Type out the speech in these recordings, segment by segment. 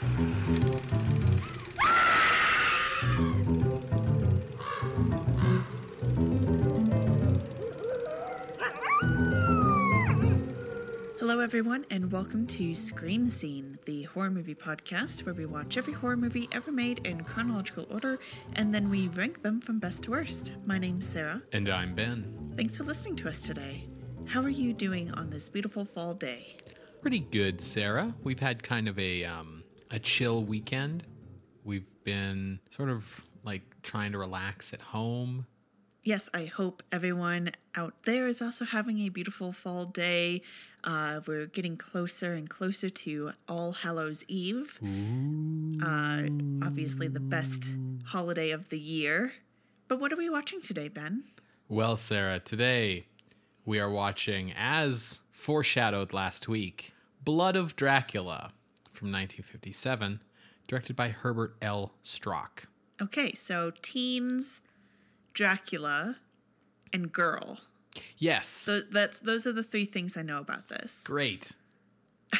Hello, everyone, and welcome to Scream Scene, the horror movie podcast where we watch every horror movie ever made in chronological order and then we rank them from best to worst. My name's Sarah. And I'm Ben. Thanks for listening to us today. How are you doing on this beautiful fall day? Pretty good, Sarah. We've had kind of a um, a chill weekend. We've been sort of like trying to relax at home. Yes, I hope everyone out there is also having a beautiful fall day. Uh, we're getting closer and closer to All Hallows Eve. Uh, obviously, the best holiday of the year. But what are we watching today, Ben? Well, Sarah, today we are watching, as foreshadowed last week, Blood of Dracula from 1957, directed by Herbert L. Strock. Okay, so teens, Dracula, and girl. Yes. So that's those are the three things I know about this. Great.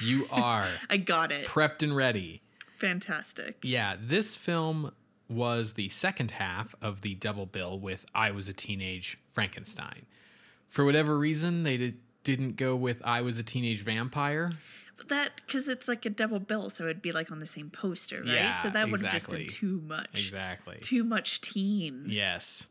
You are I got it. prepped and ready. Fantastic. Yeah, this film was the second half of the double bill with I Was a Teenage Frankenstein. For whatever reason, they did, didn't go with I Was a Teenage Vampire. That because it's like a double bill, so it'd be like on the same poster, right? Yeah, so that would have just been too much. Exactly. Too much teen. Yes.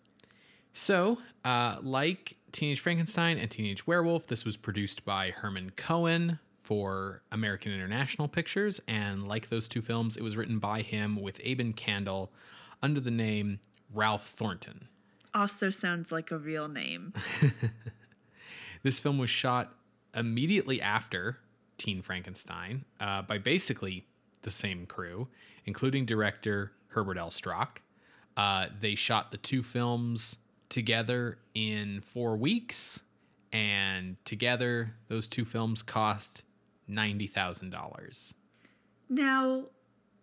So, uh, like Teenage Frankenstein and Teenage Werewolf, this was produced by Herman Cohen for American International Pictures. And like those two films, it was written by him with Aben Kandel under the name Ralph Thornton. Also sounds like a real name. This film was shot immediately after Teen Frankenstein uh, by basically the same crew, including director Herbert L. Strock. Uh, they shot the two films together in four weeks, and together those two films cost ninety thousand dollars. Now,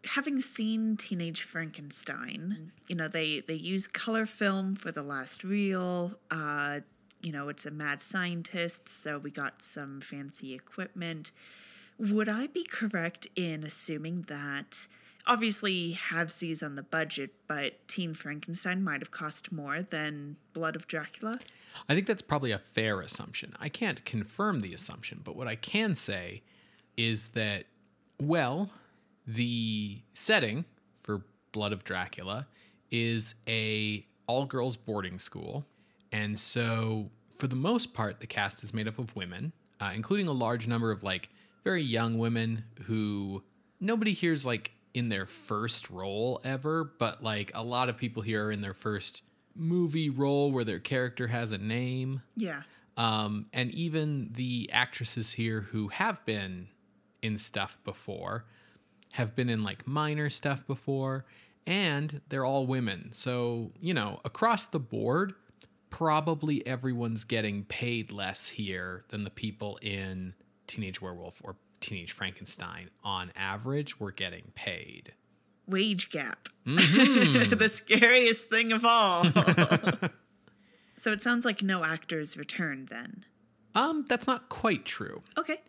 having seen Teenage Frankenstein, you know they they use color film for the last reel. Uh, you know it's a mad scientist, so we got some fancy equipment. Would I be correct in assuming that? Obviously, have Havesies on the budget, but Teen Frankenstein might have cost more than Blood of Dracula. I think that's probably a fair assumption. I can't confirm the assumption, but what I can say is that, well, the setting for Blood of Dracula is a all girls boarding school. And so, for the most part, the cast is made up of women, uh, including a large number of like very young women who nobody here's like in their first role ever, but like a lot of people here are in their first movie role where their character has a name. Yeah. Um, and even the actresses here who have been in stuff before have been in like minor stuff before, and they're all women. So, you know, across the board, probably everyone's getting paid less here than the people in Teenage Werewolf or Teenage Frankenstein. On average, we're getting paid. Wage gap. Mm-hmm. the scariest thing of all. so it sounds like no actors returned then. Um, that's not quite true. Okay.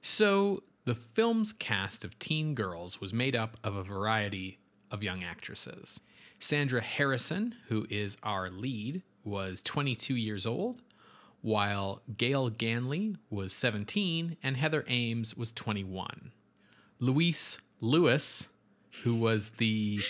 So, the film's cast of teen girls was made up of a variety of young actresses. Sandra Harrison, who is our lead, was 22 years old, while Gail Ganley was 17 and Heather Ames was 21. Louise Lewis, who was the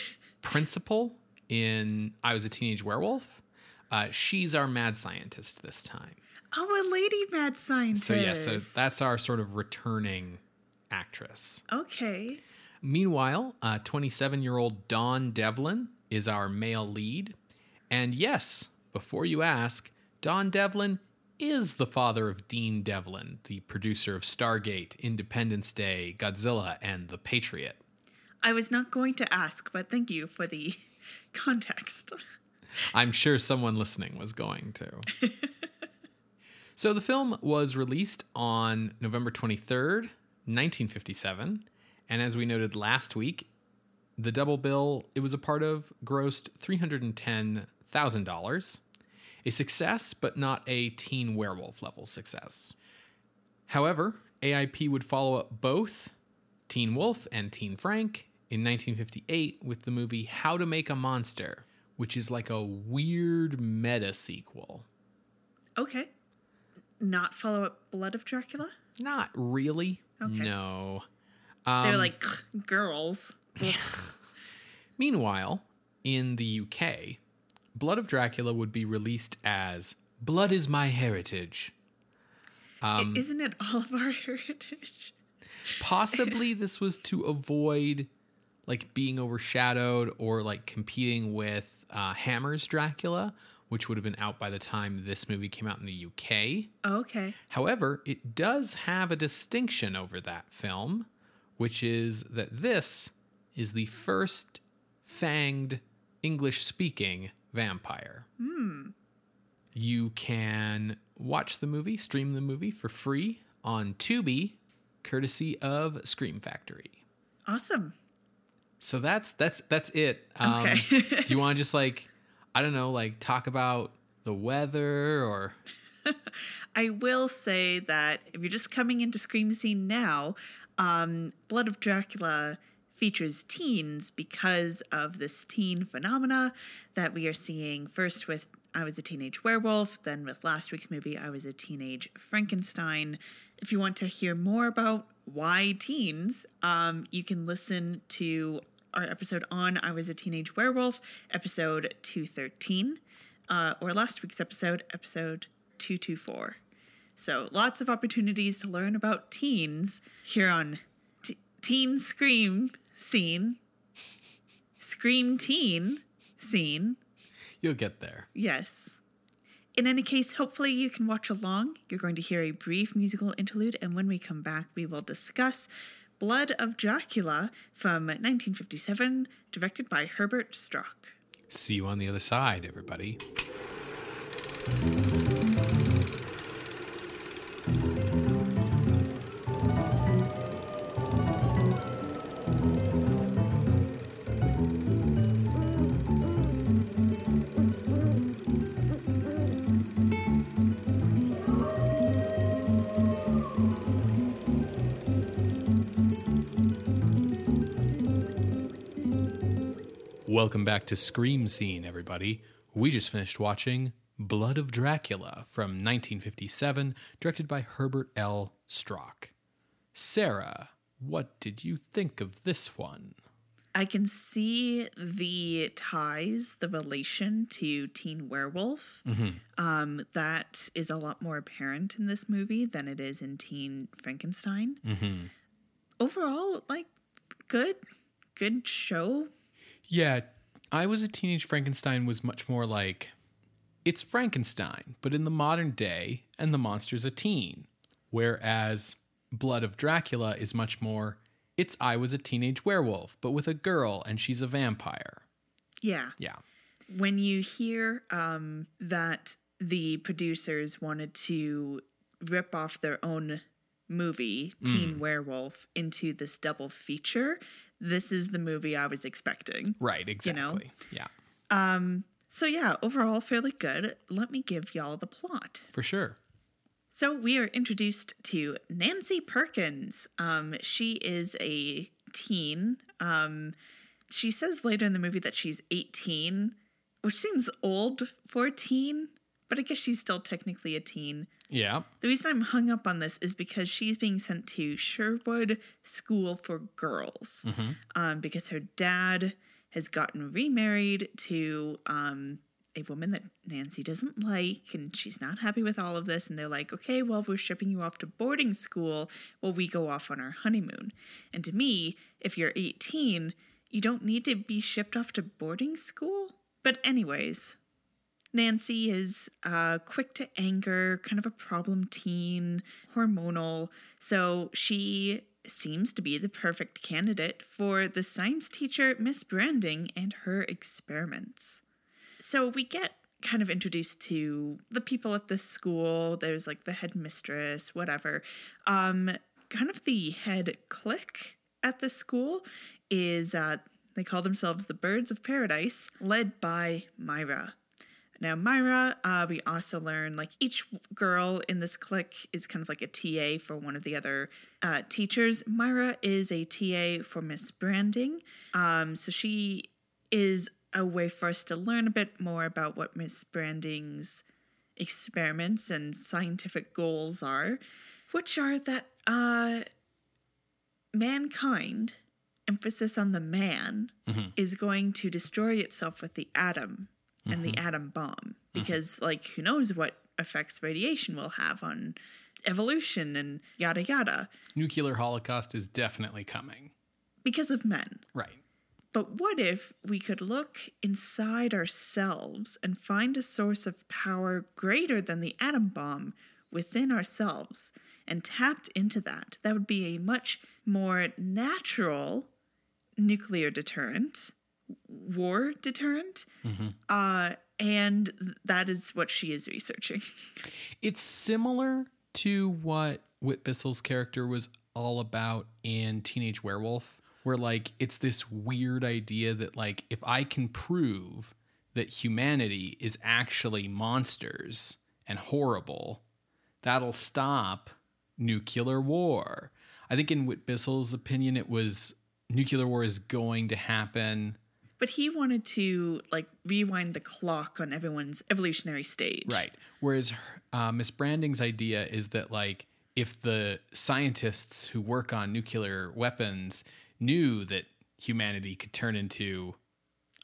principal in I Was a Teenage Werewolf, uh, she's our mad scientist this time. Oh, a lady mad scientist. So yeah, so that's our sort of returning actress. Okay. Meanwhile, 27 year old Don Devlin is our male lead. And yes, before you ask, Don Devlin is the father of Dean Devlin, the producer of Stargate, Independence Day, Godzilla, and The Patriot. I was not going to ask, but thank you for the context. I'm sure someone listening was going to. so the film was released on November 23rd, 1957. And as we noted last week, the double bill it was a part of grossed $310,000. A success, but not a teen werewolf level success. However, AIP would follow up both Teen Wolf and Teen Frank in 1958 with the movie How to Make a Monster, which is like a weird meta sequel. Okay. Not follow up Blood of Dracula? Not really. Okay. No. They're Um, like girls. Meanwhile, in the UK, Blood of Dracula would be released as Blood is My Heritage. I- Isn't it all of our heritage? Possibly this was to avoid like being overshadowed or like competing with uh, Hammer's Dracula, which would have been out by the time this movie came out in the UK. Okay. However, it does have a distinction over that film, which is that this is the first fanged English speaking vampire. You can watch the movie, stream the movie for free on Tubi, courtesy of Scream Factory. Awesome. So that's that's that's it. Um, Okay. do you want to just like I don't know, like talk about the weather or I will say that if you're just coming into Scream Scene now, um, Blood of Dracula features teens because of this teen phenomena that we are seeing first with I Was a Teenage Werewolf, then with last week's movie, I Was a Teenage Frankenstein. If you want to hear more about why teens, um, you can listen to our episode on I Was a Teenage Werewolf, episode 213, uh, or last week's episode, episode 224. So lots of opportunities to learn about teens here on T- Teen Scream Scene. Scream Teen Scene. you'll get there. Yes. In any case, hopefully you can watch along. You're going to hear a brief musical interlude, and when we come back, we will discuss Blood of Dracula from 1957, directed by Herbert Strock. See you on the other side, everybody. Welcome back to Scream Scene, everybody. We just finished watching Blood of Dracula from 1957, directed by Herbert L. Strock. Sarah, what did you think of this one? I can see the ties, the relation to Teen Werewolf. Um, that is a lot more apparent in this movie than it is in Teen Frankenstein. Mm-hmm. Overall, like, good, good show. Yeah, I was a teenage Frankenstein was much more like it's Frankenstein, but in the modern day, and the monster's a teen. Whereas Blood of Dracula is much more it's I was a teenage werewolf, but with a girl and she's a vampire. Yeah. Yeah. when you hear um, that the producers wanted to rip off their own movie, Teen Werewolf, into this double feature, this is the movie I was expecting. Right, exactly. know? Yeah, Um, so yeah, overall fairly good. Let me give y'all the plot. for sure. So we are introduced to Nancy Perkins. Um, she is a teen. Um, she says later in the movie that she's 18, which seems old for a teen, but I guess she's still technically a teen. Yeah. The reason I'm hung up on this is because she's being sent to Sherwood School for Girls um, because her dad has gotten remarried to um, a woman that Nancy doesn't like, and she's not happy with all of this. And they're like, okay, well, we're shipping you off to boarding school while we go off on our honeymoon. And to me, if you're 18, you don't need to be shipped off to boarding school. But, anyways, Nancy is uh, quick to anger, kind of a problem teen, hormonal. So she seems to be the perfect candidate for the science teacher, Miss Branding, and her experiments. So we get kind of introduced to the people at the school. There's like the headmistress, whatever. Um, kind of the head clique at the school is uh, they call themselves the Birds of Paradise, led by Myra. Now, Myra, uh, we also learn like each girl in this clique is kind of like a TA for one of the other uh, teachers. Myra is a TA for Miss Branding. Um, so she is a way for us to learn a bit more about what Miss Branding's experiments and scientific goals are, which are that uh, mankind, emphasis on the man, is going to destroy itself with the atom and the mm-hmm. atom bomb. Mm-hmm. Because, like, who knows what effects radiation will have on evolution and yada yada Nuclear holocaust is definitely coming. because of men. Right. But what if we could look inside ourselves and find a source of power greater than the atom bomb within ourselves and tapped into that? That would be a much more natural nuclear deterrent, war deterrent. Uh, and that is what she is researching. It's similar to what Whit Bissell's character was all about in Teenage Werewolf, where like it's this weird idea that like if I can prove that humanity is actually monsters and horrible, that'll stop nuclear war. I think in Whit Bissell's opinion, it was nuclear war is going to happen. But he wanted to like rewind the clock on everyone's evolutionary stage. Right. Whereas uh, Miss Branding's idea is that like if the scientists who work on nuclear weapons knew that humanity could turn into,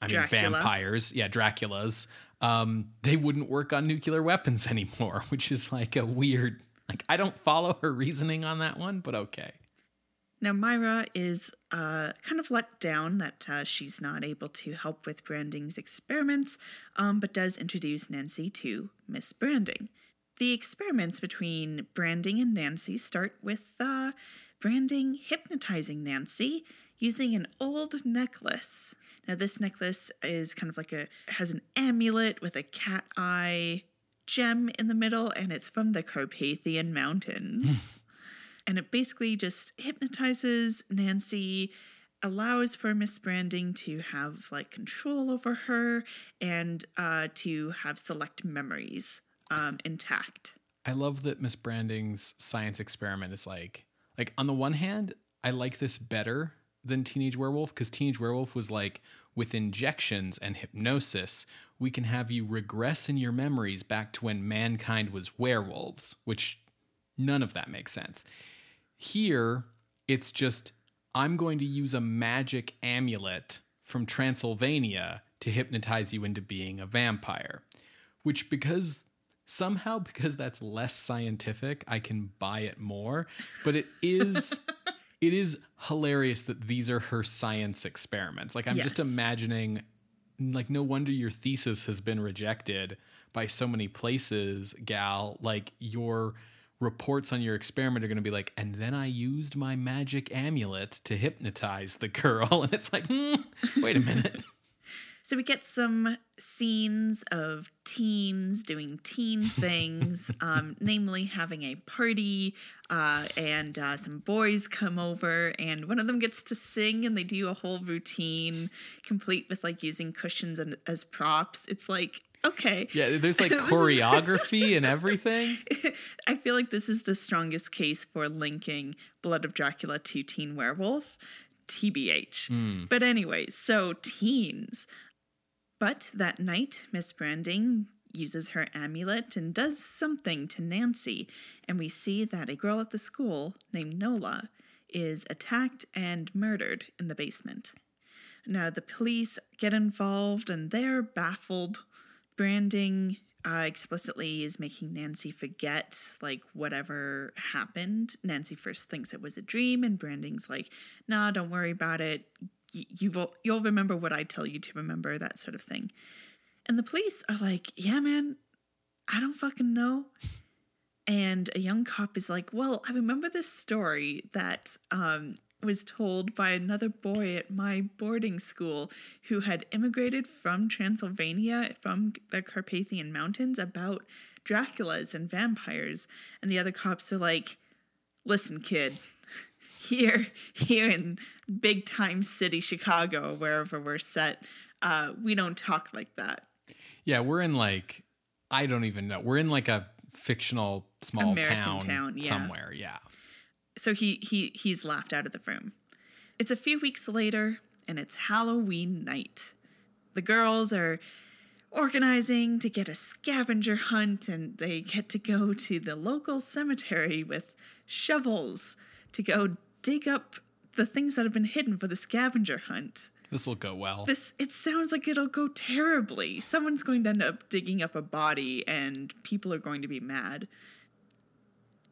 I mean, Dracula. vampires, yeah, Draculas, um, they wouldn't work on nuclear weapons anymore, which is like a weird. Like I don't follow her reasoning on that one, but okay. Now, Myra is uh, kind of let down that uh, she's not able to help with Branding's experiments, um, but does introduce Nancy to Miss Branding. The experiments between Branding and Nancy start with uh, Branding hypnotizing Nancy using an old necklace. Now, this necklace is kind of like a has an amulet with a cat eye gem in the middle, and it's from the Carpathian Mountains and it basically just hypnotizes Nancy, allows for Miss Branding to have like control over her and uh, to have select memories um, intact. I love that Miss Branding's science experiment is like like on the one hand, I like this better than Teenage Werewolf because Teenage Werewolf was like with injections and hypnosis, we can have you regress in your memories back to when mankind was werewolves, which none of that makes sense. Here, it's just I'm going to use a magic amulet from Transylvania to hypnotize you into being a vampire, which because somehow because that's less scientific, I can buy it more, but it is it is hilarious that these are her science experiments. Like I'm just imagining like no wonder your thesis has been rejected by so many places, gal. Like your reports on your experiment are going to be like, and then I used my magic amulet to hypnotize the girl. And it's like, hmm, wait a minute. So we get some scenes of teens doing teen things, um, namely having a party, uh, and uh, some boys come over, and one of them gets to sing, and they do a whole routine, complete with like using cushions and, as props. It's like okay, Yeah, there's like choreography and everything. I feel like this is the strongest case for linking Blood of Dracula to Teen Werewolf, TBH. Hmm. But, anyways, so teens. But that night, Miss Branding uses her amulet and does something to Nancy, and we see that a girl at the school named Nola is attacked and murdered in the basement. Now, the police get involved and they're baffled. Branding uh, explicitly is making Nancy forget, like, whatever happened. Nancy first thinks it was a dream, and Branding's like, nah, don't worry about it. Y- you've, you'll remember what I tell you to remember, that sort of thing. And the police are like, yeah, man, I don't fucking know. And a young cop is like, Well, I remember this story that um, was told by another boy at my boarding school who had immigrated from Transylvania, from the Carpathian Mountains, about Draculas and vampires. And the other cops are like, Listen, kid, here, here in big time city Chicago, wherever we're set, uh, we don't talk like that. Yeah, we're in like I don't even know. We're in like a fictional small American town, town, yeah. somewhere. Yeah. So he he he's laughed out of the room. It's a few weeks later, and it's Halloween night. The girls are organizing to get a scavenger hunt, and they get to go to the local cemetery with shovels to go dig up the things that have been hidden for the scavenger hunt. This will go well. This it sounds like it'll go terribly. Someone's going to end up digging up a body, and people are going to be mad.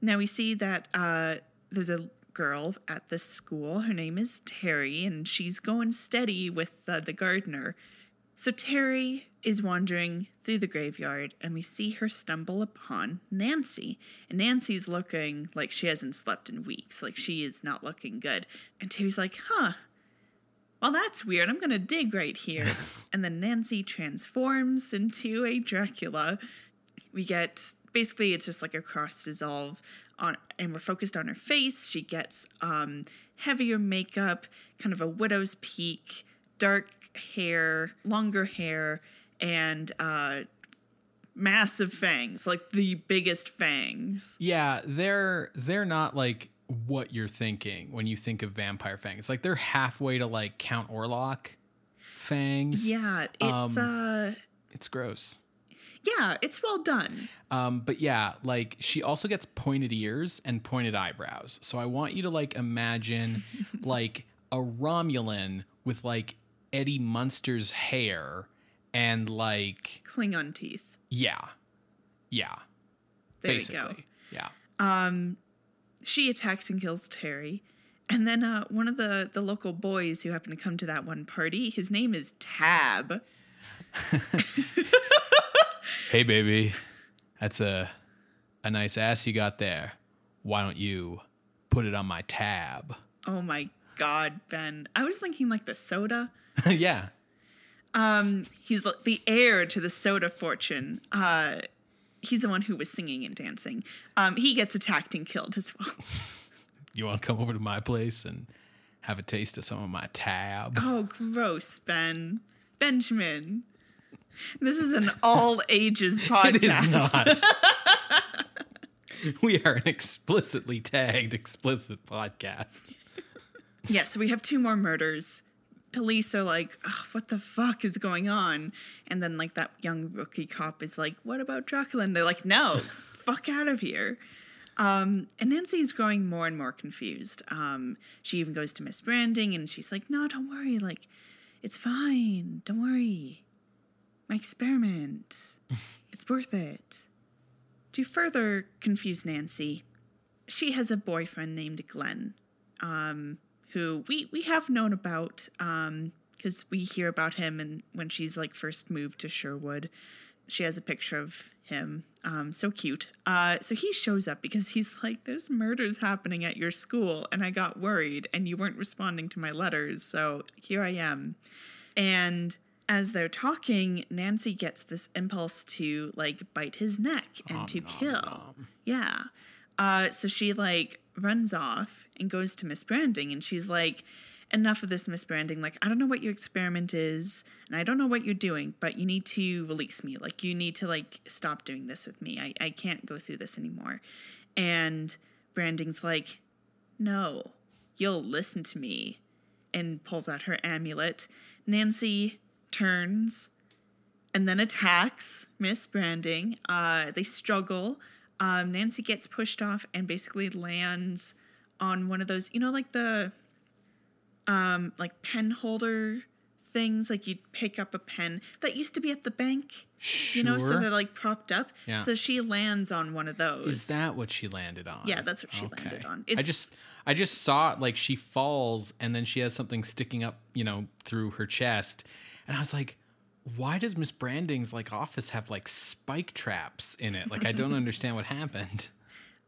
Now we see that uh, there's a girl at this school. Her name is Terry, and she's going steady with uh, the gardener. So Terry is wandering through the graveyard, and we see her stumble upon Nancy. And Nancy's looking like she hasn't slept in weeks, like she is not looking good. And Terry's like, huh, well, that's weird. I'm going to dig right here. and then Nancy transforms into a Dracula. We get basically it's just like a cross dissolve on and we're focused on her face. She gets um heavier makeup, kind of a widow's peak, dark hair, longer hair, and uh massive fangs, like the biggest fangs. Yeah, they're they're not like what you're thinking when you think of vampire fangs. Like they're halfway to like Count Orlok fangs. Yeah, it's Um, uh It's gross. Yeah, it's well done. Um, but yeah, like she also gets pointed ears and pointed eyebrows. So I want you to like imagine like a Romulan with like Eddie Munster's hair and like Klingon teeth. yeah. Yeah. There basically. we go. Yeah. Um, she attacks and kills Terry. And then uh, one of the, the local boys who happened to come to that one party, his name is Tab. Hey baby. That's a a nice ass you got there. Why don't you put it on my tab? Oh my God, Ben. I was thinking like the soda. yeah. Um, he's the, heir to the soda fortune. Uh, he's the one who was singing and dancing. Um, he gets attacked and killed as well. You want to come over to my place and have a taste of some of my tab? Oh, gross, Ben. Benjamin. This is an all ages podcast. It is not. we are an explicitly tagged explicit podcast. Yeah, so we have two more murders. Police are like, "Ugh, what the fuck is going on? And then, like, that young rookie cop is like, what about Dracula? And they're like, no, fuck out of here. Um, and Nancy's growing more and more confused. Um, she even goes to Miss Branding and she's like, no, don't worry. Like, it's fine. Don't worry. My experiment. it's worth it. To further confuse Nancy, she has a boyfriend named Glenn, um, who we, we have known about because we hear about him and when she's like first moved to Sherwood. She has a picture of him. Um, so cute. Uh, so he shows up because he's like, There's murders happening at your school, and I got worried, and you weren't responding to my letters. So here I am. And as they're talking, Nancy gets this impulse to like bite his neck and to kill. Yeah. Uh, so she like runs off and goes to Miss Branding, and she's like, "Enough of this, Miss Branding. Like, I don't know what your experiment is, and I don't know what you're doing, but you need to release me. Like, you need to like stop doing this with me. I I can't go through this anymore." And Branding's like, "No, you'll listen to me," and pulls out her amulet. Nancy turns and then attacks Miss Branding. Uh, they struggle. Um, Nancy gets pushed off and basically lands on one of those, you know, like the um, like pen holder things. Like you'd pick up a pen that used to be at the bank, you know, so they're like propped up. Yeah. So she lands on one of those. Is that what she landed on? Yeah, that's what she landed on. I just I just saw it like she falls and then she has something sticking up, you know, through her chest. And I was like, why does Miss Branding's like office have like spike traps in it? Like I don't understand what happened.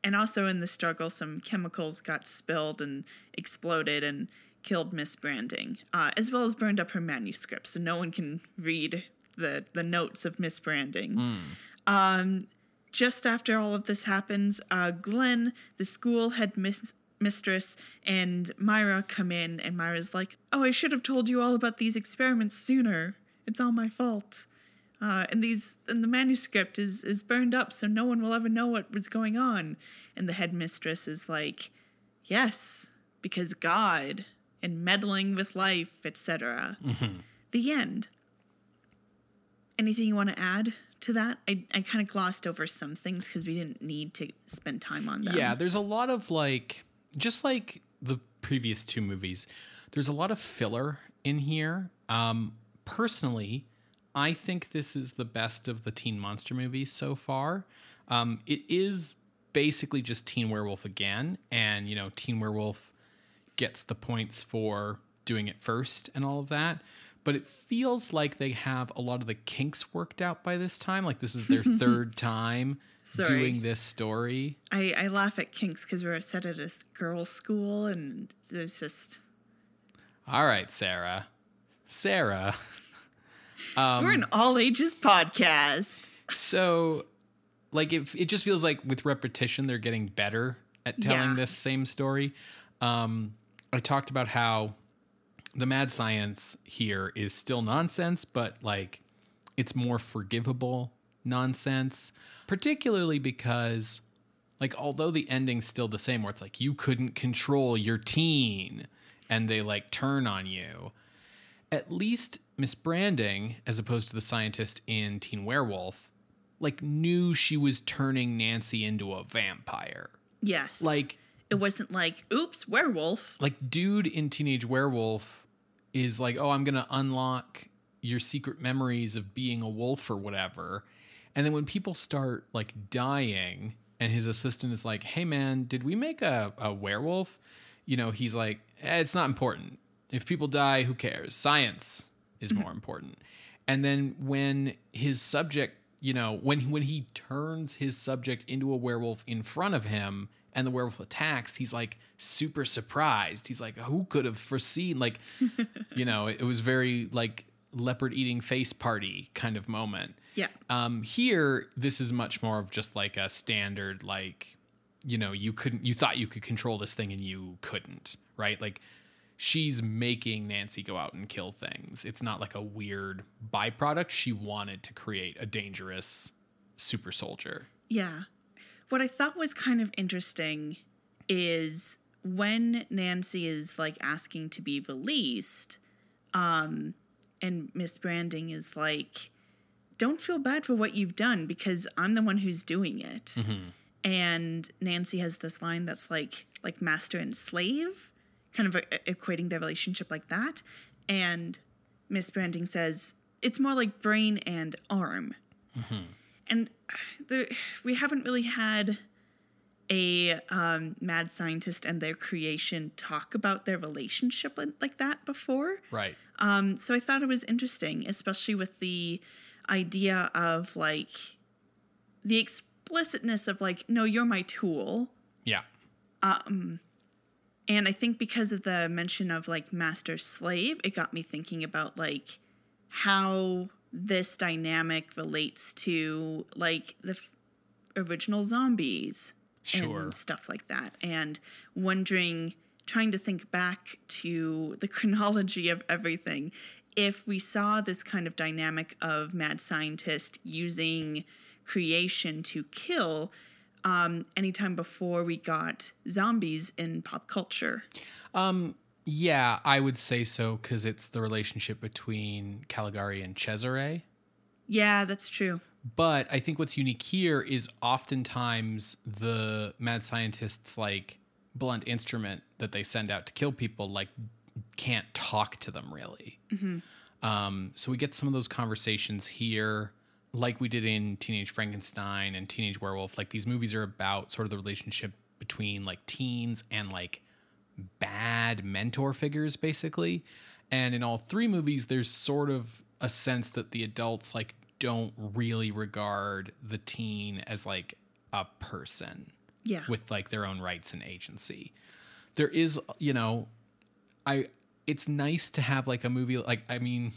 and also in the struggle, some chemicals got spilled and exploded and killed Miss Branding, uh, as well as burned up her manuscript, so no one can read the the notes of Miss Branding. Um, just after all of this happens, uh, Glenn, the school head mis- mistress, and Myra come in, and Myra's like, "Oh, I should have told you all about these experiments sooner. It's all my fault." Uh, and these and the manuscript is is burned up, so no one will ever know what was going on. And the headmistress is like, "Yes, because God and meddling with life, etc." The end. Anything you want to add to that? I I kind of glossed over some things because we didn't need to spend time on them. Yeah, there's a lot of like, just like the previous two movies, there's a lot of filler in here. Um, personally, I think this is the best of the Teen Monster movies so far. Um, it is basically just Teen Werewolf again, and you know, Teen Werewolf gets the points for doing it first and all of that. But it feels like they have a lot of the kinks worked out by this time. Like this is their third time Sorry. doing this story. I, I laugh at kinks because we're set at a girls' school and there's just All right, Sarah. Sarah. Um, we're an all ages podcast. So, like, it, it just feels like with repetition, they're getting better at telling Yeah. this same story. Um, I talked about how the mad science here is still nonsense, but like, it's more forgivable nonsense, particularly because, like, although the ending's still the same, where it's like you couldn't control your teen and they like turn on you at least Miss Branding, as opposed to the scientist in Teen Werewolf, like knew she was turning Nancy into a vampire. Yes. Like it wasn't like, oops, werewolf. like dude in Teenage Werewolf is like, "Oh, I'm going to unlock your secret memories of being a wolf or whatever." And then when people start like dying and his assistant is like, "Hey man, did we make a, a werewolf?" You know, he's like, eh, "It's not important. If people die, who cares? Science is more important." And then when his subject, you know, when when he turns his subject into a werewolf in front of him and the werewolf attacks, he's like super surprised. He's like, "Who could have foreseen?" Like, you know, it, it was very like leopard eating face party kind of moment. Yeah. Um, here, this is much more of just like a standard, like, you know, you couldn't, you thought you could control this thing and you couldn't, right? Like, she's making Nancy go out and kill things. It's not like a weird byproduct. She wanted to create a dangerous super soldier. Yeah. What I thought was kind of interesting is when Nancy is like asking to be released, um, and Miss Branding is like, don't feel bad for what you've done because I'm the one who's doing it. And Nancy has this line that's like, like master and slave, kind of uh, equating their relationship like that. And Miss Branding says, it's more like brain and arm and the, we haven't really had a um, mad scientist and their creation talk about their relationship like- that before. Right. Um, so I thought it was interesting, especially with the idea of like the explicitness of like, no, you're my tool. Yeah. And I think because of the mention of like master slave, it got me thinking about like how this dynamic relates to like the f- original zombies Sure. and stuff like that. And wondering, trying to think back to the chronology of everything, if we saw this kind of dynamic of mad scientist using creation to kill um, anytime before we got zombies in pop culture. Um, yeah, I would say so because it's the relationship between Caligari and Cesare. Yeah, that's true. But I think what's unique here is oftentimes the mad scientists like blunt instrument that they send out to kill people like can't talk to them really. Um, so we get some of those conversations here, like we did in Teenage Frankenstein and Teenage Werewolf. Like these movies are about sort of the relationship between like teens and like bad mentor figures, basically. And in all three movies, there's sort of a sense that the adults like don't really regard the teen as like a person Yeah. with like their own rights and agency. There is, you know, I it's nice to have like a movie like I mean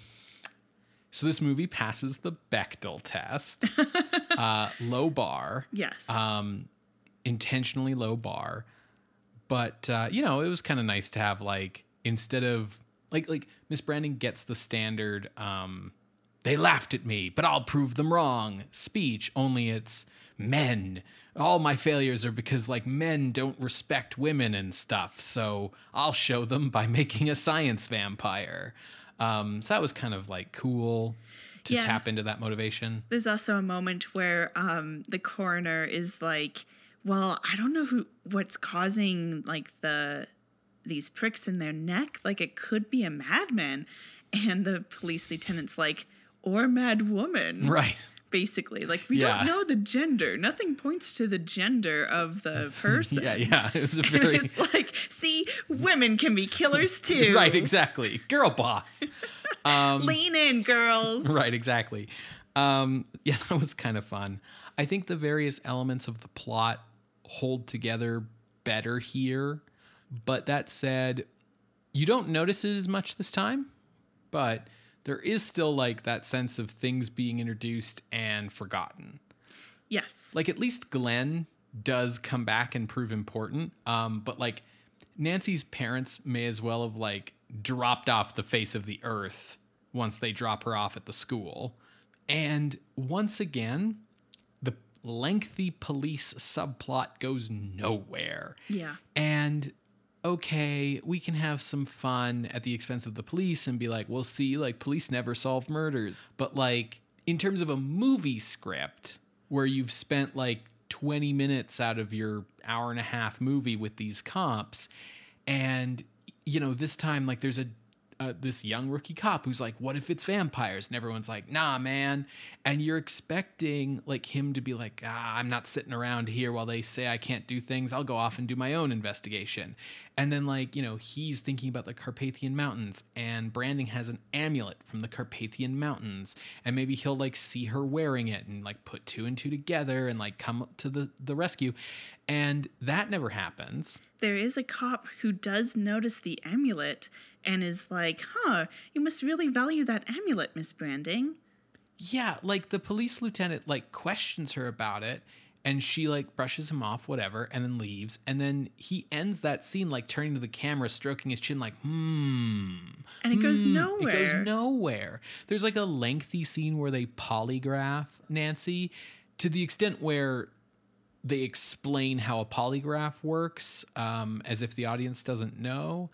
so this movie passes the Bechdel test. uh low bar yes. um, intentionally low bar. But uh, you know, it was kind of nice to have like instead of like like Miss Branding gets the standard um, they laughed at me, but I'll prove them wrong speech, only it's men. All my failures are because like men don't respect women and stuff. So I'll show them by making a science vampire. Um, so that was kind of like cool to Yeah. tap into that motivation. There's also a moment where um, the coroner is like, "Well, I don't know who what's causing like the these pricks in their neck. Like it could be a madman." And the police lieutenant's like, "Or mad woman." Right. Basically, like we Yeah. don't know the gender. Nothing points to the gender of the person. Yeah, yeah. It was a And very it's like, see, women can be killers too. right, exactly. Girl boss. Um, Lean in, girls. right, exactly. Um, yeah, that was kind of fun. I think the various elements of the plot hold together better here. But that said, you don't notice it as much this time, but there is still like that sense of things being introduced and forgotten. Yes. Like at least Glenn does come back and prove important. Um, but like Nancy's parents may as well have like dropped off the face of the earth once they drop her off at the school. And once again, lengthy police subplot goes nowhere. Yeah. And okay, we can have some fun at the expense of the police and be like, we'll see, like, police never solve murders. But, like, in terms of a movie script where you've spent like 20 minutes out of your hour and a half movie with these cops, and, you know, this time, like, there's a uh, this young rookie cop who's like, "What if it's vampires?" And everyone's like, "Nah, man." And you're expecting like him to be like, "Ah, I'm not sitting around here while they say I can't do things. I'll go off and do my own investigation." And then like you know he's thinking about the Carpathian Mountains, and Branding has an amulet from the Carpathian Mountains, and maybe he'll like see her wearing it and like put two and two together and like come to the the rescue, and that never happens. There is a cop who does notice the amulet and is like, huh, you must really value that amulet, Miss Branding. Yeah, like the police lieutenant like questions her about it and she like brushes him off whatever and then leaves and then he ends that scene like turning to the camera stroking his chin like hmm And it goes hmm." nowhere. It goes nowhere. There's like a lengthy scene where they polygraph Nancy to the extent where they explain how a polygraph works um, as if the audience doesn't know.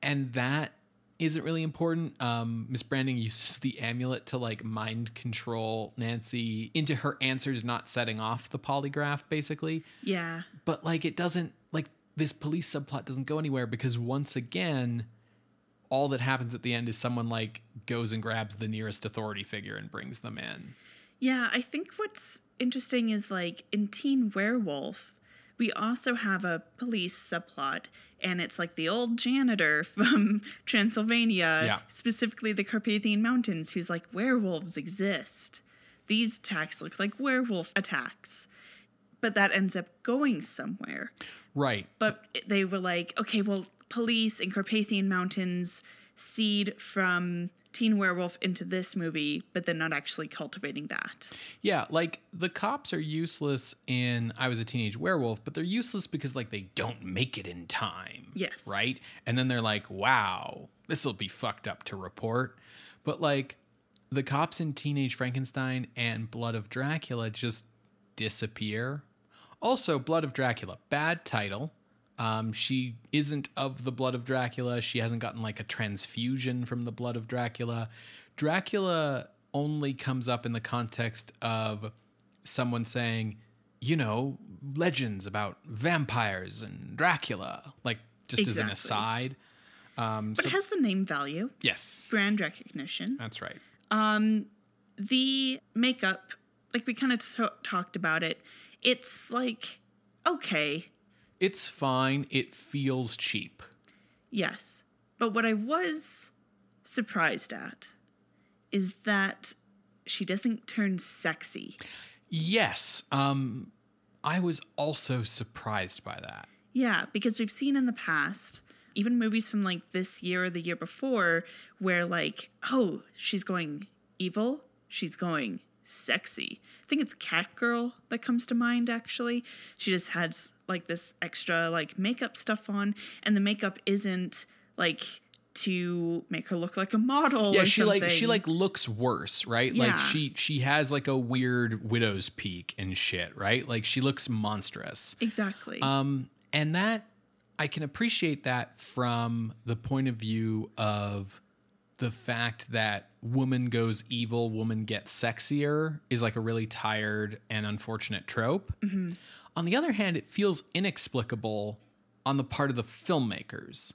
And that isn't really important. Um miss branding uses the amulet to like mind control nancy into her answers not setting off the polygraph basically. Yeah. but like it doesn't like this police subplot doesn't go anywhere because once again all that happens at the end is someone like goes and grabs the nearest authority figure and brings them in. Yeah, I think what's interesting is like in Teen Werewolf, we also have a police subplot, and it's like the old janitor from Transylvania, Yeah. specifically the Carpathian Mountains, who's like, werewolves exist. These attacks look like werewolf attacks. But that ends up going somewhere. right But they were like, okay, well, police and Carpathian Mountains seed from Teen Werewolf into this movie, but then not actually cultivating that. Yeah, like the cops are useless in I was a teenage werewolf, but they're useless because like they don't make it in time. Yes. Right? And then they're like, "Wow, this will be fucked up to report." But like the cops in Teenage Frankenstein and Blood of Dracula just disappear. Also, Blood of Dracula, bad title. Um, she isn't of the blood of Dracula. She hasn't gotten like a transfusion from the blood of Dracula. Dracula only comes up in the context of someone saying, you know, legends about vampires and Dracula, like just as an aside. Um, But so, it has the name value, yes, brand recognition. that's right. Um, the makeup, like we kind of t- talked about it, it's like okay, It's fine. It feels cheap. yes. But what I was surprised at is that she doesn't turn sexy. Yes. Um, I was also surprised by that. Yeah, because we've seen in the past, even movies from like this year or the year before, where like, oh, she's going evil, she's going sexy. I think it's Catgirl that comes to mind actually. She just has like this extra like makeup stuff on, and the makeup isn't like to make her look like a model. yeah or she like she like looks worse right? Like she she has like a weird widow's peak and shit right? Like she looks monstrous. Exactly. um and that i can appreciate that from the point of view of the fact that woman goes evil woman gets sexier is like a really tired and unfortunate trope on the other hand it feels inexplicable on the part of the filmmakers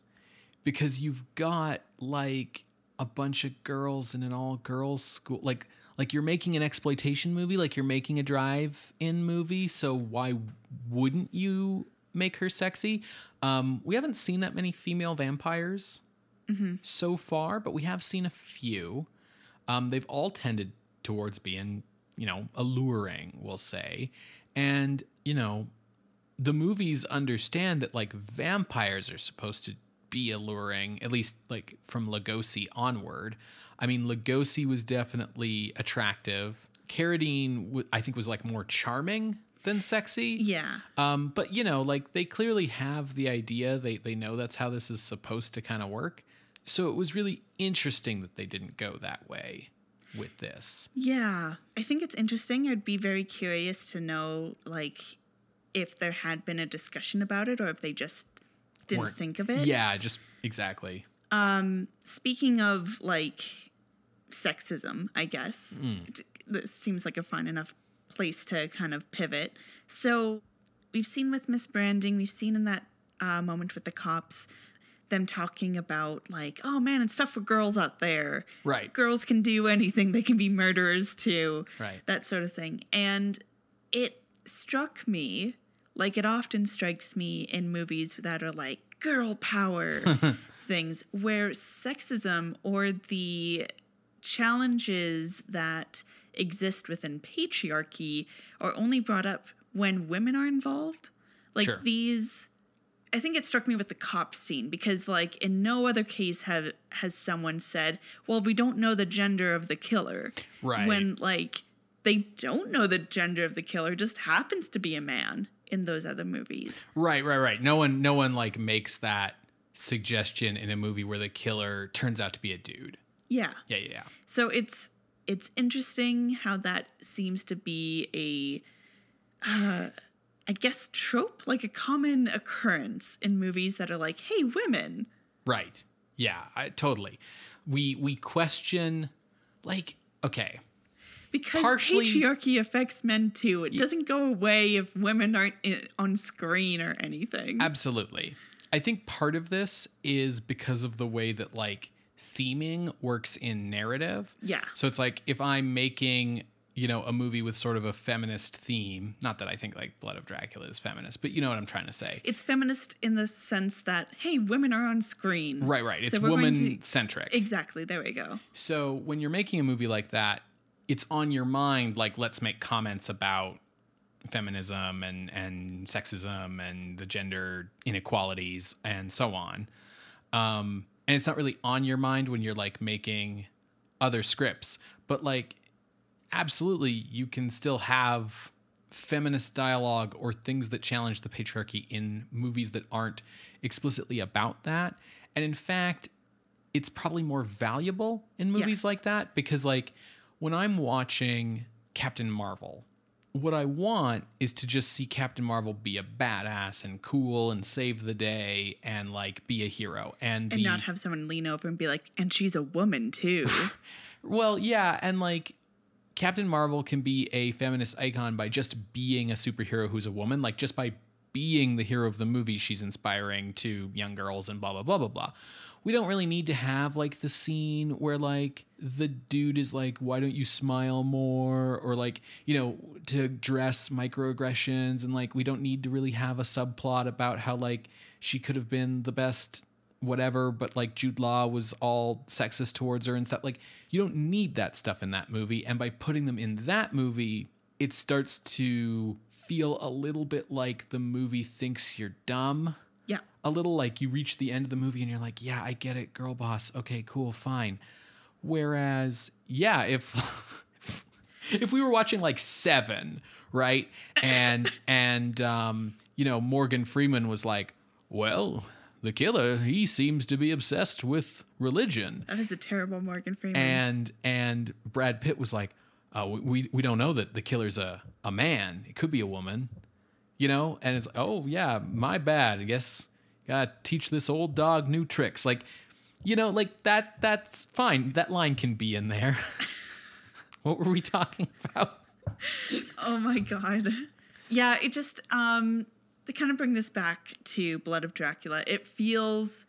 because you've got like a bunch of girls in an all girls school like like you're making an exploitation movie like you're making a drive in movie so why wouldn't you make her sexy? Um we haven't seen that many female vampires so far but we have seen a few. Um they've all tended towards being you know alluring we'll say and you know the movies understand that like vampires are supposed to be alluring, at least like from Lugosi onward. I mean, Lugosi was definitely attractive. Carradine, w- I think, was like more charming than sexy. yeah. Um, but you know, like they clearly have the idea. They they know that's how this is supposed to kind of work. So it was really interesting that they didn't go that way with this. Yeah, I think it's interesting. I'd be very curious to know, like, if there had been a discussion about it or if they just didn't Weren't- think of it. Yeah, just exactly. Um, speaking of like sexism, I guess it- this seems like a fine enough place to kind of pivot. So we've seen with Miss Branding, we've seen in that uh, moment with the cops them talking about like, oh man, it's tough for girls out there. Right. Girls can do anything; they can be murderers too. Right. That sort of thing, and it struck me like it often strikes me in movies that are like girl power things where sexism or the challenges that exist within patriarchy are only brought up when women are involved like Sure. these I think it struck me with the cop scene because like in no other case have has someone said, "Well, we don't know the gender of the killer." Right. When like they don't know the gender of the killer, just happens to be a man in those other movies. Right, right, right. No one no one like makes that suggestion in a movie where the killer turns out to be a dude. Yeah. Yeah, yeah, yeah. So it's it's interesting how that seems to be a uh I guess trope, like a common occurrence in movies that are like, "Hey, women." Right. Yeah, I, totally. We we question like okay. Because Partially- patriarchy affects men too. It doesn't go away if women aren't in, on screen or anything. Absolutely. I think part of this is because of the way that like theming works in narrative. Yeah. So it's like if I'm making, you know, a movie with sort of a feminist theme, not that I think like Blood of Dracula is feminist, but you know what I'm trying to say. it's feminist in the sense that hey, women are on screen. Right, right. It's So we're going woman centric. Exactly. There we go. So when you're making a movie like that, it's on your mind like let's make comments about feminism and and sexism and the gender inequalities and so on. Um and it's not really on your mind when you're like making other scripts, but like absolutely you can still have feminist dialogue or things that challenge the patriarchy in movies that aren't explicitly about that. And in fact, it's probably more valuable in movies Yes. like that because like when I'm watching Captain Marvel, what I want is to just see Captain Marvel be a badass and cool and save the day and like be a hero. And, And the, not have someone lean over and be like, and she's a woman too. well, yeah, and like Captain Marvel can be a feminist icon by just being a superhero who's a woman, like just by being the hero of the movie she's inspiring to young girls and blah blah blah blah blah. We don't really need to have like the scene where like the dude is like, "Why don't you smile more?" or like, you know, to address microaggressions and like we don't need to really have a subplot about how like she could have been the best whatever, but like Jude Law was all sexist towards her and stuff. Like, you don't need that stuff in that movie. And by putting them in that movie, it starts to feel a little bit like the movie thinks you're dumb. yeah. A little like you reach the end of the movie and you're like, yeah, I get it, girl boss. Okay, cool, fine. Whereas, yeah, if if we were watching like Seven, right, and and um, you know Morgan Freeman was like, well, the killer, he seems to be obsessed with religion. That is a terrible Morgan Freeman. And and Brad Pitt was like, uh, we we don't know that the killer's a a man. It could be a woman, you know. And it's oh yeah, my bad. I guess gotta teach this old dog new tricks. Like, you know, like that. That's fine. That line can be in there. what were we talking about? oh my god. Yeah, it just um to kind of bring this back to Blood of Dracula. It feels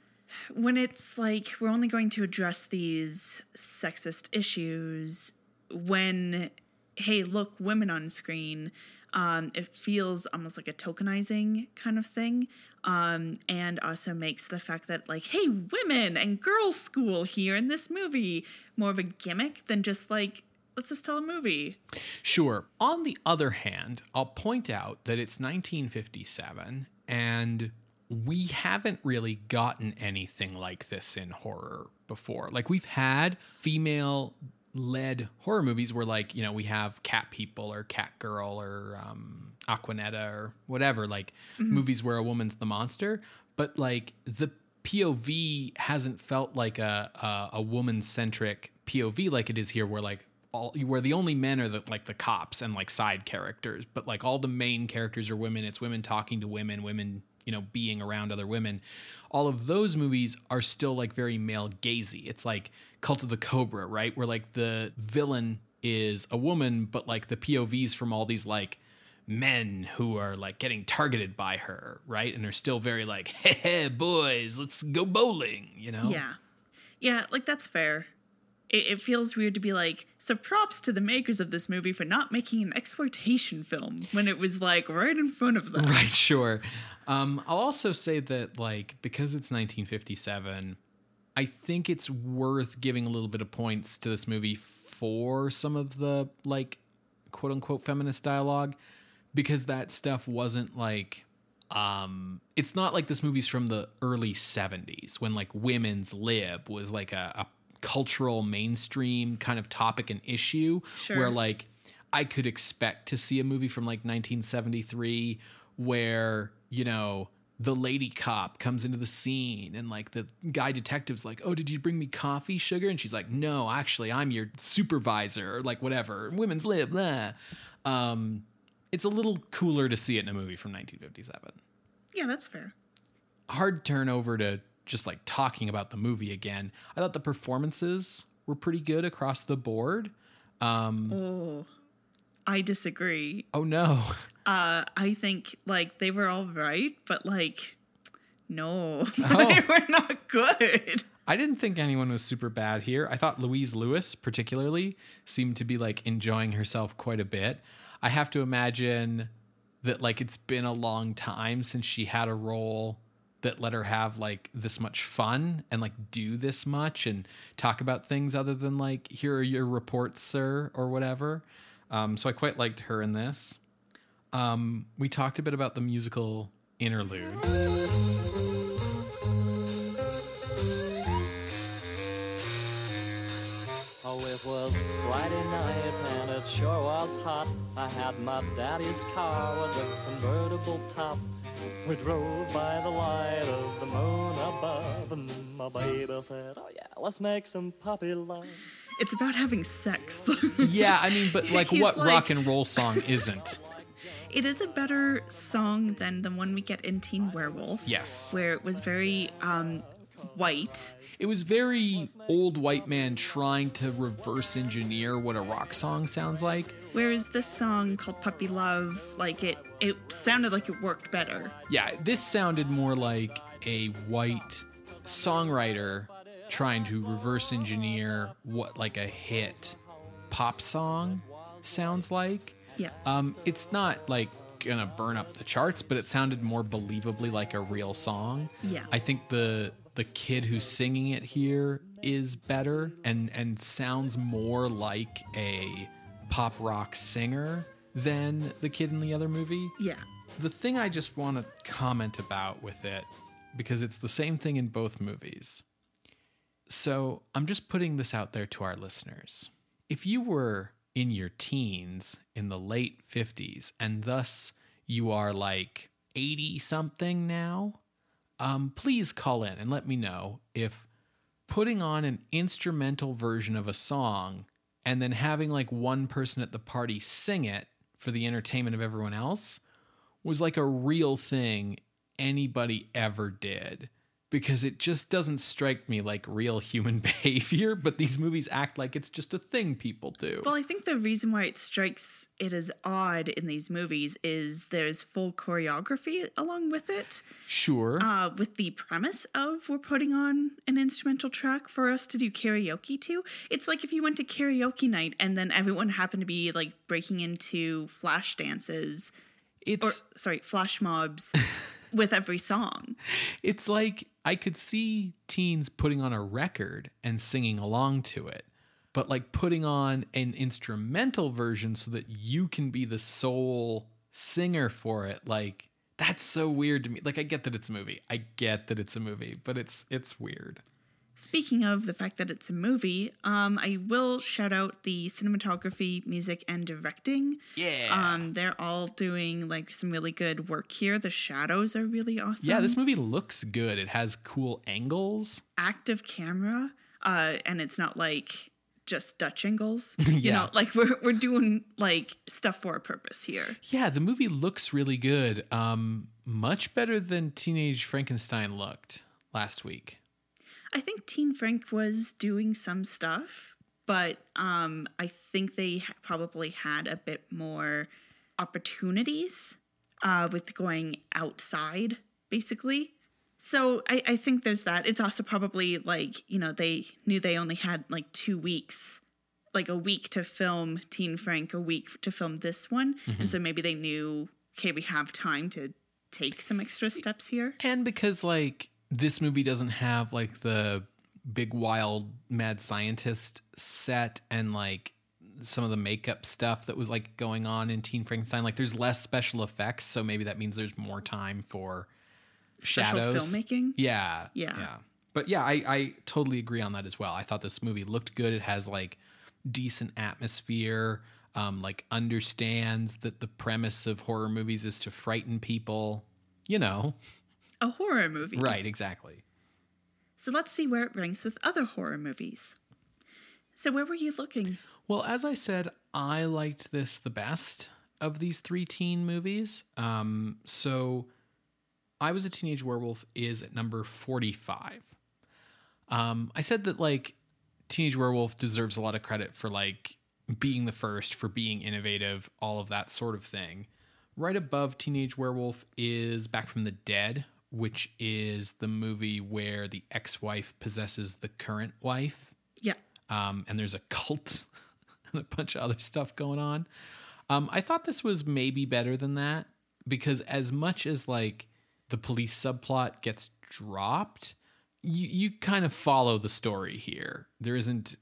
when it's like we're only going to address these sexist issues when hey, look, women on screen. Um, it feels almost like a tokenizing kind of thing. Um, and also makes the fact that, like, hey, women and girls' school here in this movie more of a gimmick than just like let's just tell a movie. Sure. On the other hand, I'll point out that it's 1957 and we haven't really gotten anything like this in horror before. Like we've had female led horror movies where like, you know, we have Cat People or Cat Girl or um Acquanetta or whatever, like mm-hmm. movies where a woman's the monster, but like the POV hasn't felt like a a, a woman centric POV like it is here where like all where the only men are the like the cops and like side characters, but like all the main characters are women. It's women talking to women, women you know being around other women. All of those movies are still like very male gazy. It's like Cult of the Cobra, right? Where like the villain is a woman, but like the POVs from all these like men who are like getting targeted by her, right? And they're still very like, hey, hey boys, let's go bowling, you know? Yeah. Yeah, like that's fair it, it, feels weird to be like, so props to the makers of this movie for not making an exploitation film when it was like right in front of them. Right, sure. Um, I'll also say that, like, because it's 1957, I think it's worth giving a little bit of points to this movie for some of the, like, quote unquote feminist dialogue because that stuff wasn't like um it's not like this movie's from the early 70s when like women's lib was like a, a cultural mainstream kind of topic and issue sure. where like I could expect to see a movie from like 1973 where, you know, the lady cop comes into the scene and like the guy detective's like, "Oh, did you bring me coffee, sugar?" and she's like, "No, actually, I'm your supervisor," or like whatever. Women's lib, blah. Um, it's a little cooler to see it in a movie from 1957. Yeah, that's fair. Hard turn over to just like talking about the movie again. I thought the performances were pretty good across the board. Um, oh, I disagree. Oh no. Uh, I think like they were all right, but like, no, oh. they were not good. I didn't think anyone was super bad here. I thought Louise Lewis, particularly, seemed to be like enjoying herself quite a bit. I have to imagine that like it's been a long time since she had a role that let her have like this much fun and like do this much and talk about things other than like here are your reports sir or whatever. Um, so i quite liked her in this. Um, we talked a bit about the musical interlude it was Friday night and it sure was hot. I had my daddy's car with a convertible top. We drove by the light of the moon above, and my baby said, Oh, yeah, let's make some puppy love. It's about having sex. yeah, I mean, but like, what like, rock and roll song isn't? It is a better song than the one we get in Teen Werewolf. Yes. Where it was very um, white. It was very old white man trying to reverse engineer what a rock song sounds like. Whereas this song called Puppy Love, like it it sounded like it worked better. Yeah, this sounded more like a white songwriter trying to reverse engineer what like a hit pop song sounds like. Yeah. Um it's not like gonna burn up the charts, but it sounded more believably like a real song. Yeah. I think the the kid who's singing it here is better and and sounds more like a pop rock singer than the kid in the other movie. Yeah. The thing I just want to comment about with it, because it's the same thing in both movies. So I'm just putting this out there to our listeners. If you were in your teens in the late 50s and thus you are like 80 something now, um, please call in and let me know if putting on an instrumental version of a song and then having like one person at the party sing it for the entertainment of everyone else was like a real thing anybody ever did because it just doesn't strike me like real human behavior but these movies act like it's just a thing people do Well, I think the reason why it strikes it as odd in these movies is there's full choreography along with it, sure uh, with the premise of we're putting on an instrumental track for us to do karaoke to. It's like if you went to karaoke night and then everyone happened to be like breaking into flash dances it's or sorry, flash mobs with every song. It's like I could see teens putting on a record and singing along to it, but like putting on an instrumental version so that you can be the sole singer for it. Like that's so weird to me. Like I get that it's a movie. I get that it's a movie, but it's it's weird. Speaking of the fact that it's a movie, um, I will shout out the cinematography, music, and directing. Yeah. Um, they're all doing like some really good work here. The shadows are really awesome. yeah, this movie looks good. It has cool angles. active camera, uh, and it's not like just Dutch angles. You Yeah. know, like we're we're doing like stuff for a purpose here. Yeah, the movie looks really good. Um much better than Teenage Frankenstein looked last week. I think Teen Frank was doing some stuff, but um, I think they ha- probably had a bit more opportunities uh, with going outside, basically. So I, I think there's that. It's also probably like, you know, they knew they only had like two weeks, like a week to film Teen Frank, a week to film this one. And so maybe they knew, okay, we have time to take some extra steps here. And because like this movie doesn't have like the big wild mad scientist set and like some of the makeup stuff that was like going on in Teen Frankenstein, like there's less special effects, so maybe that means there's more time for Special shadows. filmmaking. Yeah. Yeah. Yeah. But yeah, I, I totally agree on that as well. I thought this movie looked good. It has like decent atmosphere, um, like understands that the premise of horror movies is to frighten people. You know. A horror movie. Right, exactly. So let's see where it ranks with other horror movies. So where were you looking? Well, as I said, I liked this the best of these three teen movies. Um, so I Was a Teenage Werewolf is at number 45. Um, I said that like Teenage Werewolf deserves a lot of credit for like being the first, for being innovative, all of that sort of thing. Right above Teenage Werewolf is Back from the Dead, which is the movie where the ex wife possesses the current wife Yeah. um, and there's a cult and a bunch of other stuff going on. Um, I thought this was maybe better than that because as much as like the police subplot gets dropped, you you kind of follow the story here. There isn't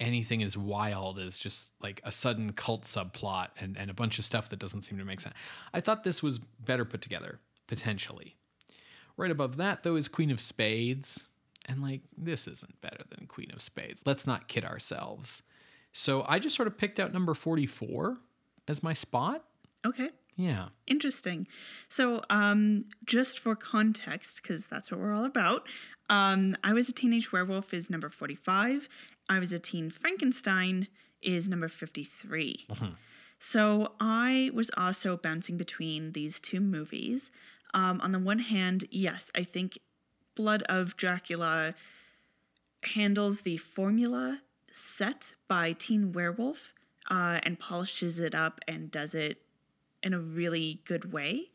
anything as wild as just like a sudden cult subplot and, and a bunch of stuff that doesn't seem to make sense. I thought this was better put together, potentially. Right above that, though, is Queen of Spades. And like, this isn't better than Queen of Spades. Let's not kid ourselves. So I just sort of picked out number 44 as my spot. Okay. Yeah. Interesting. So, um, just for context, because that's what we're all about, um, I was a teenage werewolf is number 45. I was a teen Frankenstein is number 53. So I was also bouncing between these two movies. Um, on the one hand, yes, I think Blood of Dracula handles the formula set by Teen Werewolf uh, and polishes it up and does it in a really good way.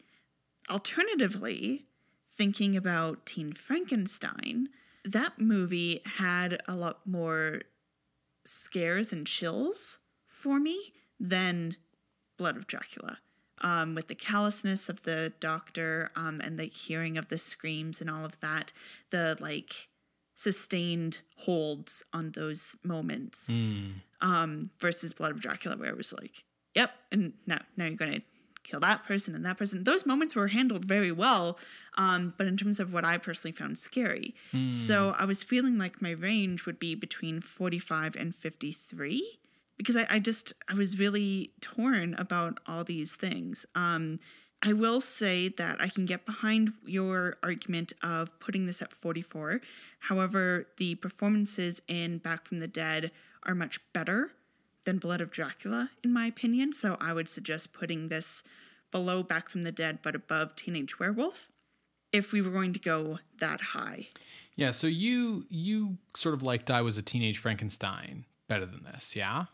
Alternatively, thinking about Teen Frankenstein, that movie had a lot more scares and chills for me than Blood of Dracula. Um, with the callousness of the doctor um, and the hearing of the screams and all of that, the like sustained holds on those moments. Um, versus Blood of Dracula, where it was like, yep, and now now you're gonna kill that person and that person. Those moments were handled very well, um, but in terms of what I personally found scary, so I was feeling like my range would be between 45 and 53 because I, I just I was really torn about all these things. Um, I will say that I can get behind your argument of putting this at 44. However, the performances in Back from the Dead are much better than Blood of Dracula, in my opinion. So I would suggest putting this below Back from the Dead but above Teenage Werewolf if we were going to go that high. Yeah, so you you sort of liked I was a teenage Frankenstein better than this, yeah?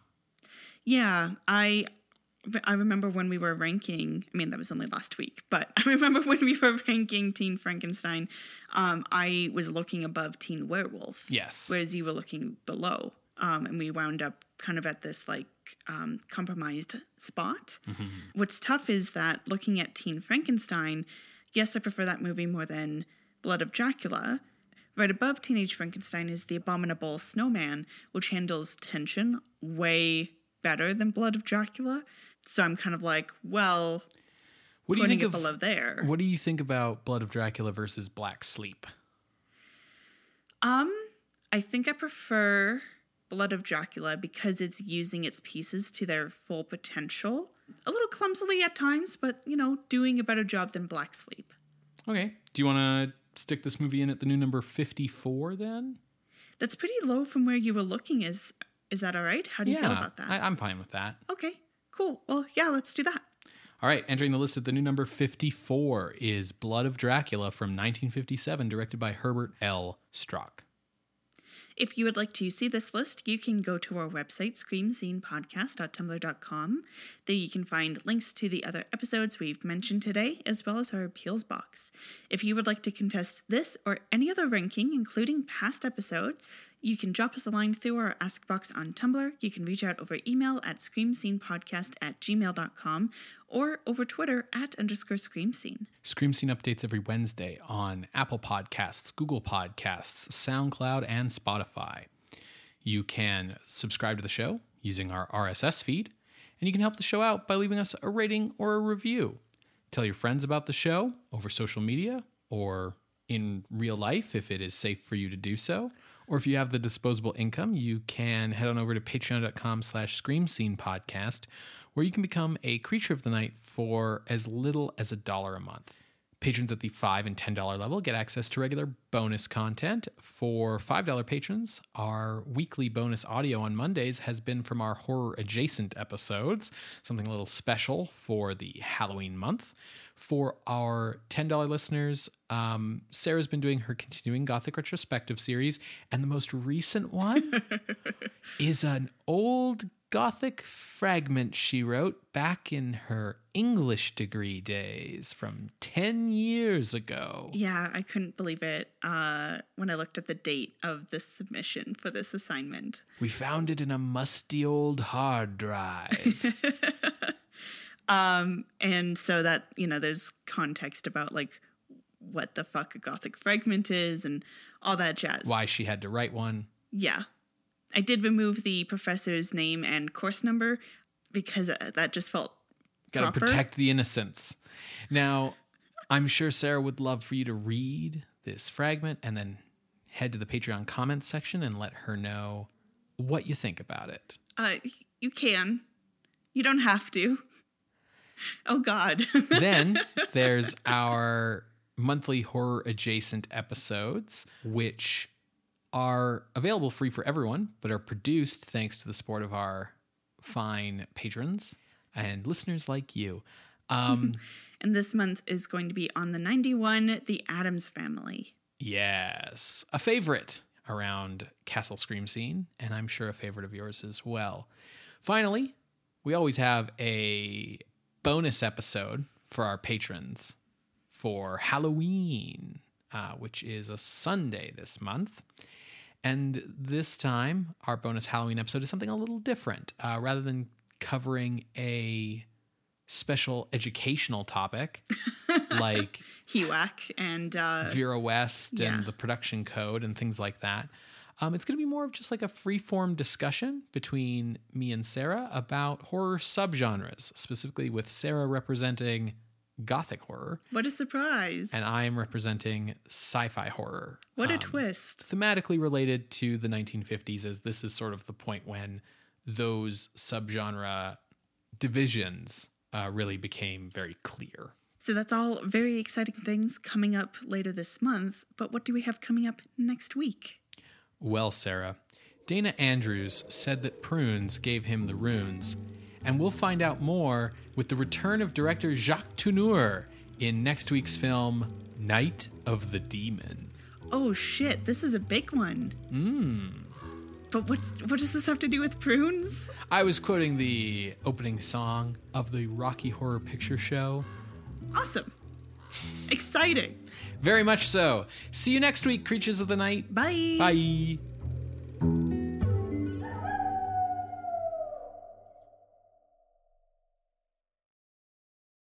Yeah, I I remember when we were ranking. I mean, that was only last week, but I remember when we were ranking Teen Frankenstein. Um, I was looking above Teen Werewolf. Yes. Whereas you were looking below, um, and we wound up kind of at this like um, compromised spot. What's tough is that looking at Teen Frankenstein, yes, I prefer that movie more than Blood of Dracula. Right above Teenage Frankenstein is The Abominable Snowman, which handles tension way better than Blood of Dracula. So I'm kind of like, well, What do you think of below there. What do you think about Blood of Dracula versus Black Sleep? Um, I think I prefer Blood of Dracula because it's using its pieces to their full potential. A little clumsily at times, but you know, doing a better job than Black Sleep. Okay. Do you want to stick this movie in at the new number 54 then? That's pretty low from where you were looking. Is is that all right? How do you feel about that? I, I'm fine with that. okay, cool. Well, yeah, let's do that. All right, entering the list at the new number 54 is Blood of Dracula from 1957, directed by Herbert L. Strock. If you would like to see this list, you can go to our website, screamscenepodcast.tumblr.com. There you can find links to the other episodes we've mentioned today, as well as our appeals box. If you would like to contest this or any other ranking, including past episodes, you can drop us a line through our Ask box on Tumblr. You can reach out over email at screamscenepodcast at gmail.com or over Twitter at underscore screamscene. Scream Scene updates every Wednesday on Apple Podcasts, Google Podcasts, SoundCloud, and Spotify. You can subscribe to the show using our RSS feed, and you can help the show out by leaving us a rating or a review. Tell your friends about the show over social media or in real life if it is safe for you to do so. Or if you have the disposable income, you can head on over to patreon.com slash scream scene podcast, where you can become a creature of the night for as little as a dollar a month. Patrons at the 5 and $10 level get access to regular bonus content. For $5 patrons, our weekly bonus audio on Mondays has been from our horror adjacent episodes, something a little special for the Halloween month. For our $10 listeners, um, Sarah's been doing her continuing Gothic retrospective series, and the most recent one is an old Gothic fragment she wrote back in her English degree days from 10 years ago. Yeah, I couldn't believe it uh, when I looked at the date of this submission for this assignment. We found it in a musty old hard drive. Um, and so that, you know, there's context about like what the fuck a Gothic fragment is and all that jazz. Why she had to write one. Yeah. I did remove the professor's name and course number because uh, that just felt Got to protect the innocents. Now, I'm sure Sarah would love for you to read this fragment and then head to the Patreon comments section and let her know what you think about it. Uh, you can. You don't have to. Oh God. then there's our monthly horror adjacent episodes, which are available free for everyone, but are produced thanks to the support of our fine patrons and listeners like you. Um, and this month is going to be on the 91, The Addams Family. yes, a favorite around Castle Scream Scene, and I'm sure a favorite of yours as well. Finally, we always have a bonus episode for our patrons for Halloween, uh, which is a Sunday this month. And this time, our bonus Halloween episode is something a little different. Uh, rather than covering a special educational topic like HUAC and uh, Vera West yeah. and the production code and things like that. Um, it's going to be more of just like a free form discussion between me and Sarah about horror subgenres, specifically with Sarah representing gothic horror what a surprise. and I am representing sci fi horror. what a Um, twist. thematically related to the 1950s, as this is sort of the point when those subgenre divisions uh, really became very clear. So that's all very exciting things coming up later this month. But what do we have coming up next week? Well, Sarah, Dana Andrews said that prunes gave him the runes, and we'll find out more with the return of director Jacques Tourneur in next week's film Night of the Demon. Oh shit, this is a big one. Mmm. But what what does this have to do with prunes? I was quoting the opening song of the Rocky Horror Picture Show. Awesome. Exciting. Very much so. See you next week, creatures of the night. Bye. Bye.